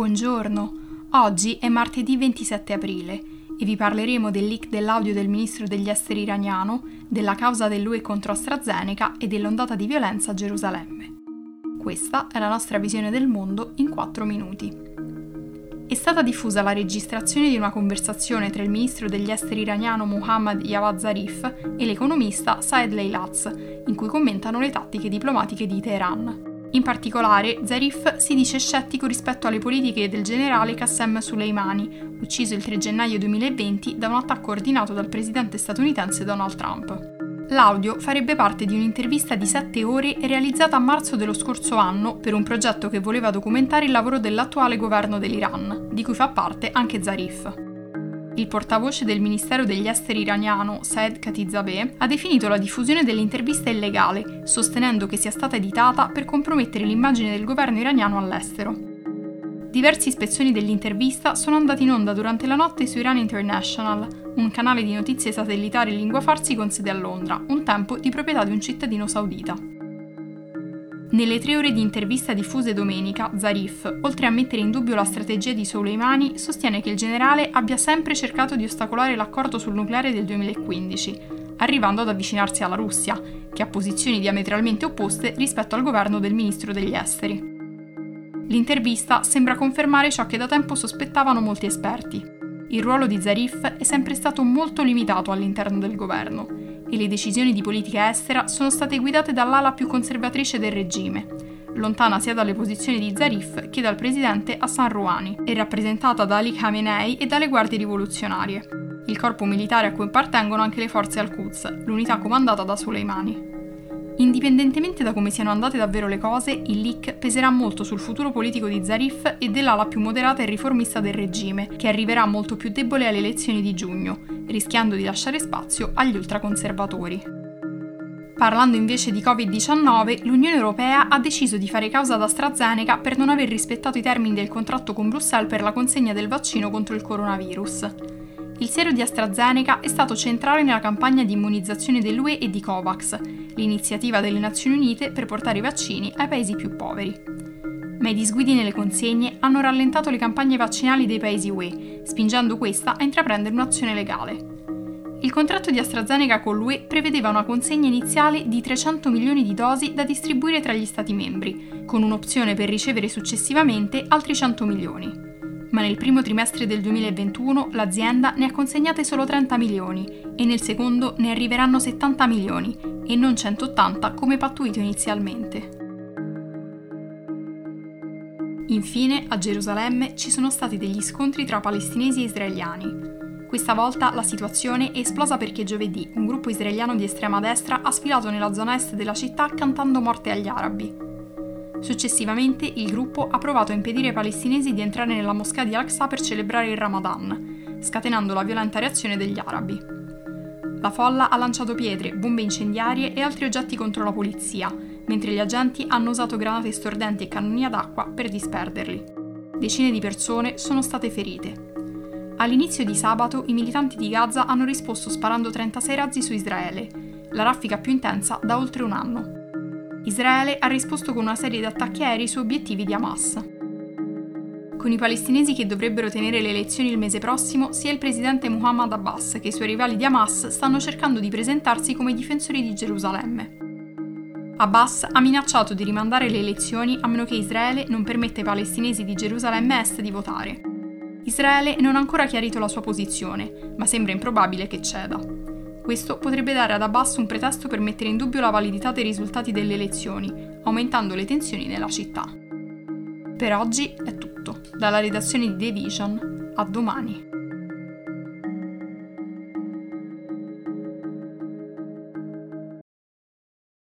Buongiorno, oggi è martedì 27 aprile e vi parleremo del leak dell'audio del ministro degli esteri iraniano, della causa dell'UE contro AstraZeneca e dell'ondata di violenza a Gerusalemme. Questa è la nostra visione del mondo in 4 minuti. È stata diffusa la registrazione di una conversazione tra il ministro degli esteri iraniano Muhammad Javad Zarif e l'economista Saed Leilaz, in cui commentano le tattiche diplomatiche di Teheran. In particolare, Zarif si dice scettico rispetto alle politiche del generale Qassem Soleimani, ucciso il 3 gennaio 2020 da un attacco ordinato dal presidente statunitense Donald Trump. L'audio farebbe parte di un'intervista di 7 ore realizzata a marzo dello scorso anno per un progetto che voleva documentare il lavoro dell'attuale governo dell'Iran, di cui fa parte anche Zarif. Il portavoce del Ministero degli Esteri iraniano, Saed Khatizadeh, ha definito la diffusione dell'intervista illegale, sostenendo che sia stata editata per compromettere l'immagine del governo iraniano all'estero. Diversi spezzoni dell'intervista sono andati in onda durante la notte su Iran International, un canale di notizie satellitari in lingua farsi con sede a Londra, un tempo di proprietà di un cittadino saudita. Nelle tre ore di intervista diffuse domenica, Zarif, oltre a mettere in dubbio la strategia di Soleimani, sostiene che il generale abbia sempre cercato di ostacolare l'accordo sul nucleare del 2015, arrivando ad avvicinarsi alla Russia, che ha posizioni diametralmente opposte rispetto al governo del ministro degli esteri. L'intervista sembra confermare ciò che da tempo sospettavano molti esperti. Il ruolo di Zarif è sempre stato molto limitato all'interno del governo e le decisioni di politica estera sono state guidate dall'ala più conservatrice del regime, lontana sia dalle posizioni di Zarif che dal presidente Hassan Rouhani, e rappresentata da Ali Khamenei e dalle guardie rivoluzionarie, il corpo militare a cui appartengono anche le forze al-Quds, l'unità comandata da Soleimani. Indipendentemente da come siano andate davvero le cose, il leak peserà molto sul futuro politico di Zarif e dell'ala più moderata e riformista del regime, che arriverà molto più debole alle elezioni di giugno, rischiando di lasciare spazio agli ultraconservatori. Parlando invece di Covid-19, l'Unione Europea ha deciso di fare causa ad AstraZeneca per non aver rispettato i termini del contratto con Bruxelles per la consegna del vaccino contro il coronavirus. Il siero di AstraZeneca è stato centrale nella campagna di immunizzazione dell'UE e di COVAX, l'iniziativa delle Nazioni Unite per portare i vaccini ai paesi più poveri. Ma i disguidi nelle consegne hanno rallentato le campagne vaccinali dei paesi UE, spingendo questa a intraprendere un'azione legale. Il contratto di AstraZeneca con l'UE prevedeva una consegna iniziale di 300 milioni di dosi da distribuire tra gli Stati membri, con un'opzione per ricevere successivamente altri 100 milioni ma nel primo trimestre del 2021 l'azienda ne ha consegnate solo 30 milioni e nel secondo ne arriveranno 70 milioni e non 180 come pattuito inizialmente. Infine, a Gerusalemme ci sono stati degli scontri tra palestinesi e israeliani. Questa volta la situazione è esplosa perché giovedì un gruppo israeliano di estrema destra ha sfilato nella zona est della città cantando morte agli arabi. Successivamente il gruppo ha provato a impedire ai palestinesi di entrare nella moschea di Al-Aqsa per celebrare il Ramadan, scatenando la violenta reazione degli arabi. La folla ha lanciato pietre, bombe incendiarie e altri oggetti contro la polizia, mentre gli agenti hanno usato granate stordenti e cannoni ad acqua per disperderli. Decine di persone sono state ferite. All'inizio di sabato i militanti di Gaza hanno risposto sparando 36 razzi su Israele, la raffica più intensa da oltre un anno. Israele ha risposto con una serie di attacchi aerei su obiettivi di Hamas. Con i palestinesi che dovrebbero tenere le elezioni il mese prossimo, sia il presidente Muhammad Abbas che i suoi rivali di Hamas stanno cercando di presentarsi come difensori di Gerusalemme. Abbas ha minacciato di rimandare le elezioni a meno che Israele non permetta ai palestinesi di Gerusalemme Est di votare. Israele non ha ancora chiarito la sua posizione, ma sembra improbabile che ceda. Questo potrebbe dare ad Abbas un pretesto per mettere in dubbio la validità dei risultati delle elezioni, aumentando le tensioni nella città. Per oggi è tutto. Dalla redazione di The Vision, a domani.